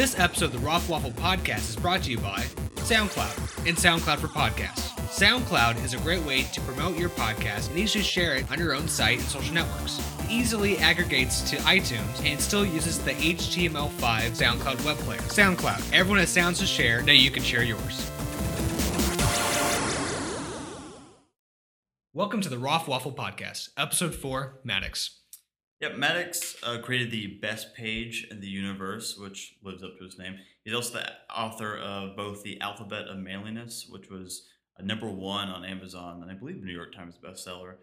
This episode of the Roth Waffle Podcast is brought to you by SoundCloud and SoundCloud for Podcasts. SoundCloud is a great way to promote your podcast and easily share it on your own site and social networks. It easily aggregates to iTunes and still uses the HTML5 SoundCloud web player. SoundCloud. Everyone has sounds to share, now you can share yours. Welcome to the Roth Waffle Podcast, Episode 4, Maddox. Yep, Maddox uh, created the best page in the universe, which lives up to his name. He's also the author of both The Alphabet of Manliness, which was a number one on Amazon, and I believe New York Times bestseller,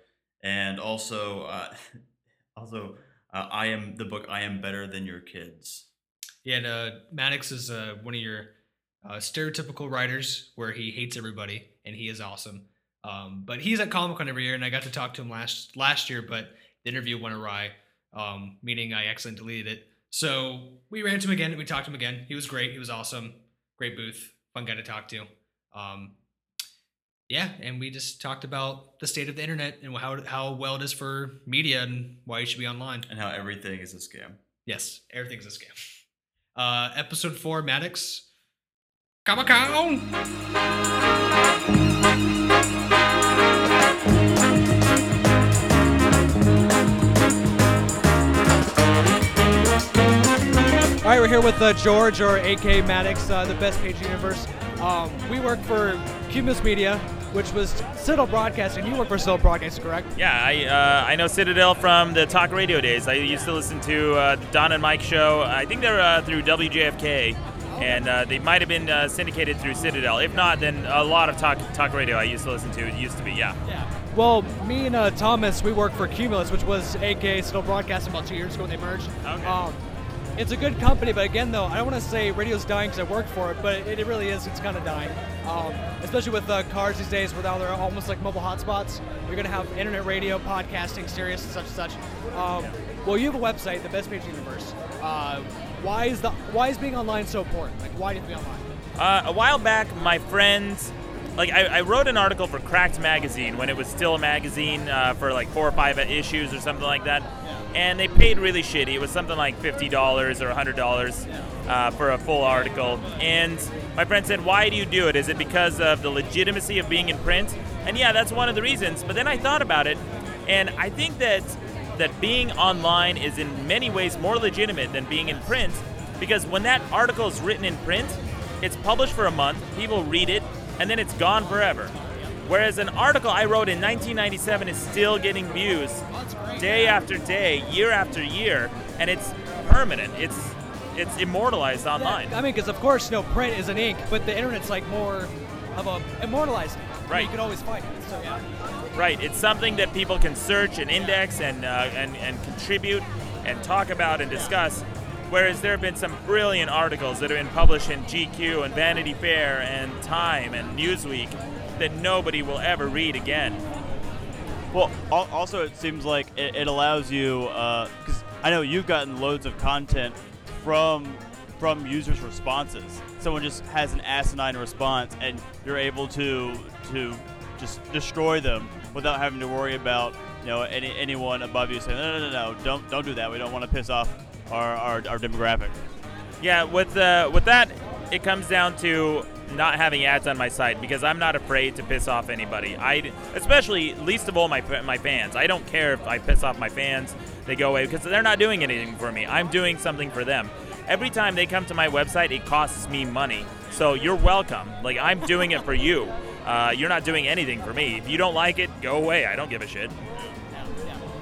and also, uh, also, uh, I am the book I am better than your kids. Yeah, and, uh, Maddox is uh, one of your uh, stereotypical writers where he hates everybody and he is awesome. Um, but he's at Comic Con every year, and I got to talk to him last last year, but the interview went awry, um, meaning I accidentally deleted it. So we ran to him again. We talked to him again. He was great. He was awesome. Great booth. Fun guy to talk to. Um, yeah, and we just talked about the state of the internet and how how well it is for media and why you should be online. And how everything is a scam. Yes, everything's a scam. Uh, episode four, Maddox. Comic Con. We're here with uh, George, or AK Maddox, uh, the best page universe. Um, we work for Cumulus Media, which was Citadel Broadcasting. You work for Citadel Broadcasting, correct? Yeah, I uh, I know Citadel from the talk radio days. I used to listen to uh, the Don and Mike show. I think they're uh, through WJFK, and uh, they might have been uh, syndicated through Citadel. If not, then a lot of talk talk radio I used to listen to. It used to be, yeah. Yeah. Well, me and uh, Thomas, we work for Cumulus, which was AK Citadel Broadcasting about two years ago when they merged. Okay. Um, it's a good company, but again, though, I don't want to say radio's dying because I work for it, but it, it really is. It's kind of dying, um, especially with uh, cars these days, now they're almost like mobile hotspots. You're going to have internet radio, podcasting, Sirius, and such and such. Um, well, you have a website, the best page universe. Uh, why is the why is being online so important? Like, why do you have to be online? Uh, a while back, my friends, like I, I wrote an article for Cracked magazine when it was still a magazine uh, for like four or five issues or something like that, and they paid really shitty. It was something like fifty dollars or hundred dollars uh, for a full article. And my friend said, "Why do you do it? Is it because of the legitimacy of being in print?" And yeah, that's one of the reasons. But then I thought about it, and I think that that being online is in many ways more legitimate than being in print because when that article is written in print, it's published for a month, people read it, and then it's gone forever. Whereas an article I wrote in 1997 is still getting views day after day, year after year, and it's permanent. It's it's immortalized online. I mean, because of course, you know, print is an ink, but the internet's like more of a immortalized ink. Right. You can always find it. So yeah. Right. It's something that people can search and index and uh, and and contribute and talk about and discuss. Whereas there have been some brilliant articles that have been published in GQ and Vanity Fair and Time and Newsweek that nobody will ever read again. Well, also it seems like it, it allows you because I know you've gotten loads of content from from users' responses. Someone just has an asinine response, and you're able to to just destroy them without having to worry about you know any, anyone above you saying no no no no don't don't do that. We don't want to piss off our, our, our demographic. Yeah, with uh, with that, it comes down to not having ads on my site because I'm not afraid to piss off anybody. I, especially least of all my my fans. I don't care if I piss off my fans; they go away because they're not doing anything for me. I'm doing something for them. Every time they come to my website, it costs me money. So you're welcome. Like I'm doing it for you. Uh, you're not doing anything for me. If you don't like it, go away. I don't give a shit.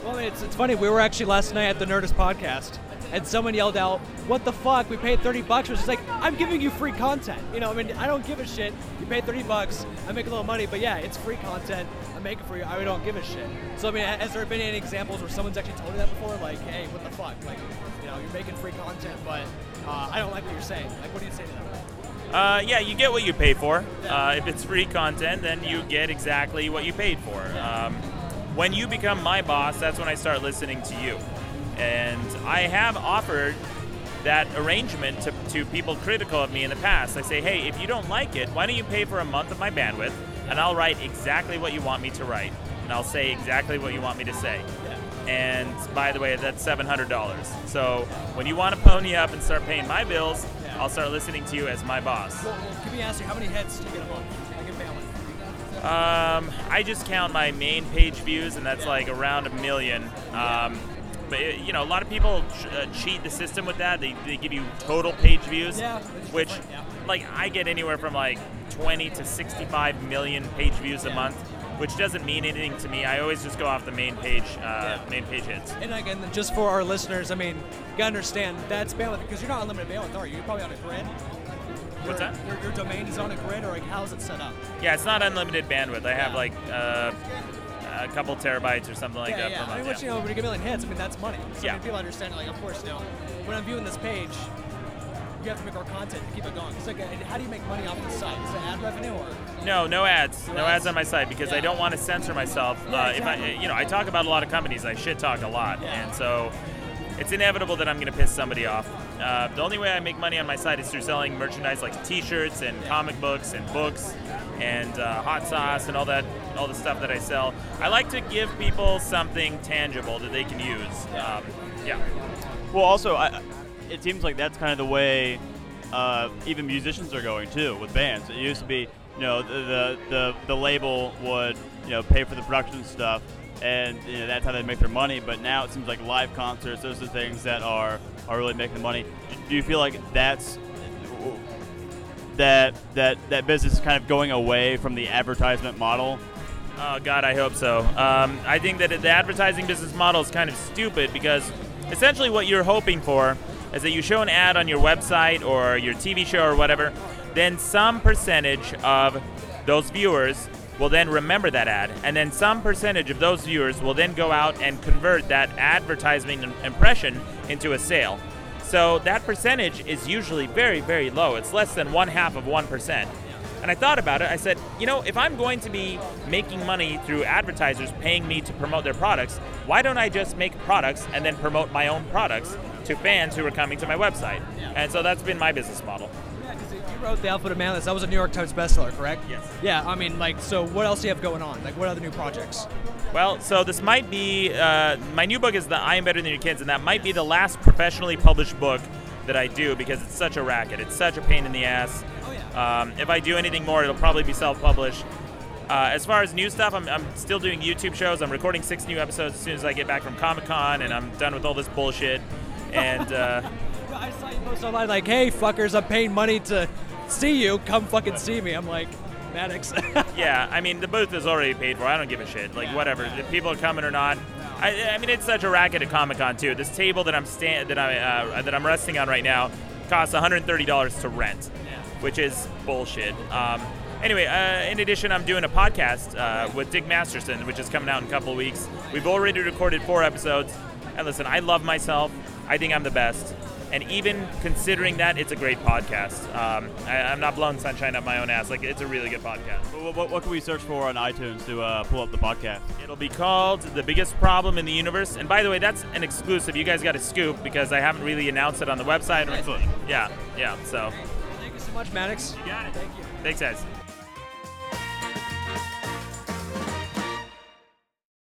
Well, it's, it's funny. We were actually last night at the Nerdist podcast, and someone yelled out, "What the fuck? We paid 30 bucks." Which is like, I'm giving you free content. You know, I mean, I don't give a shit. You paid 30 bucks. I make a little money, but yeah, it's free content. I make it for you. I don't give a shit. So I mean, has there been any examples where someone's actually told you that before? Like, hey, what the fuck? Like, you know, you're making free content, but uh, I don't like what you're saying. Like, what do you say to them? Uh, yeah, you get what you pay for. Uh, if it's free content, then you get exactly what you paid for. Um, when you become my boss, that's when I start listening to you. And I have offered that arrangement to, to people critical of me in the past. I say, hey, if you don't like it, why don't you pay for a month of my bandwidth, and I'll write exactly what you want me to write, and I'll say exactly what you want me to say. And by the way, that's seven hundred dollars. So when you want to pony up and start paying my bills, I'll start listening to you as my boss. Well, well, let me ask you, how many hits do you get a month? Like in Balin? Um, I just count my main page views, and that's like around a million. Um, but it, you know, a lot of people ch- uh, cheat the system with that. They, they give you total page views, Yeah, which different, yeah. like I get anywhere from like 20 to 65 million page views a Yeah. month, which doesn't mean anything to me. I always just go off the main page, uh, main page hits. And again, just for our listeners, I mean, you gotta understand that's bandwidth because you're not unlimited bandwidth, are you? You're probably on a grid. What's Your- that? Your, your domain is on a grid, or like how's it set up? Yeah, it's not unlimited bandwidth. I have like uh, a couple terabytes or something like yeah, that yeah. per I month. mean, yeah. you know, when you get a million hits, I mean that's money. So I Yeah. mean, people understand. Like, of course, you know, when I'm viewing this page, you have to make more content to keep it going. It's like, how do you make money off the site? Is it ad revenue or? No, no ads. No ads on my site because I don't want to censor myself. Yeah, uh, If I, you know, I talk about a lot of companies. I shit talk a lot, Yeah. and so it's inevitable that I'm going to piss somebody off. Uh, the only way I make money on my site is through selling merchandise like T-shirts and comic books and books and uh, hot sauce and all that, all the stuff that I sell. I like to give people something tangible that they can use. Um, yeah. Well, also, I, it seems like that's kind of the way uh, even musicians are going too with bands. It used to be, you know, the the, the, the label would you know pay for the production stuff, and you know, that's how they make their money. But now it seems like live concerts, those are the things that are are really making the money. Do, do you feel like that's that that that business is kind of going away from the advertisement model? Oh God, I hope so. Um, I think that the advertising business model is kind of stupid because essentially what you're hoping for is that you show an ad on your website or your TV show or whatever, then some percentage of those viewers will then remember that ad, and then some percentage of those viewers will then go out and convert that advertising impression into a sale. So that percentage is usually very, very low. It's less than one half of one percent. And I thought about it. I said, you know, if I'm going to be making money through advertisers paying me to promote their products, why don't I just make products and then promote my own products to fans who are coming to my website? And so that's been my business model. Yeah, because you wrote the Alphabet of Manliness. That was a New York Times bestseller, correct? Yes. Yeah, I mean, like, so what else do you have going on? Like, what other new projects? Well, so this might be uh, my new book is the I Am Better Than Your Kids, and that might be the last professionally published book that I do because it's such a racket. It's such a pain in the ass. Oh, yeah. Um, if I do anything more, it'll probably be self-published. Uh, as far as new stuff, I'm, I'm still doing YouTube shows. I'm recording six new episodes as soon as I get back from Comic Con, and I'm done with all this bullshit. And uh, I saw you post online like, "Hey, fuckers, I'm paying money to see you. Come fucking see me." I'm like, Maddox. yeah, I mean the booth is already paid for. I don't give a shit. Like whatever, if people are coming or not. I, I mean it's such a racket at Comic Con too. This table that I'm stand that I uh, that I'm resting on right now costs 130 dollars to rent, which is bullshit. Um, anyway, uh, in addition, I'm doing a podcast uh, with Dick Masterson, which is coming out in a couple of weeks. We've already recorded four episodes. And listen, I love myself. I think I'm the best. And even considering that, it's a great podcast. Um, I, I'm not blowing sunshine up my own ass. Like it's a really good podcast. What, what, what can we search for on iTunes to uh, pull up the podcast? It'll be called The Biggest Problem in the Universe. And by the way, that's an exclusive. You guys got a scoop because I haven't really announced it on the website or anything. Yeah, yeah. So, Thank you so much, Maddox. you got it. Thank you. Thanks, guys.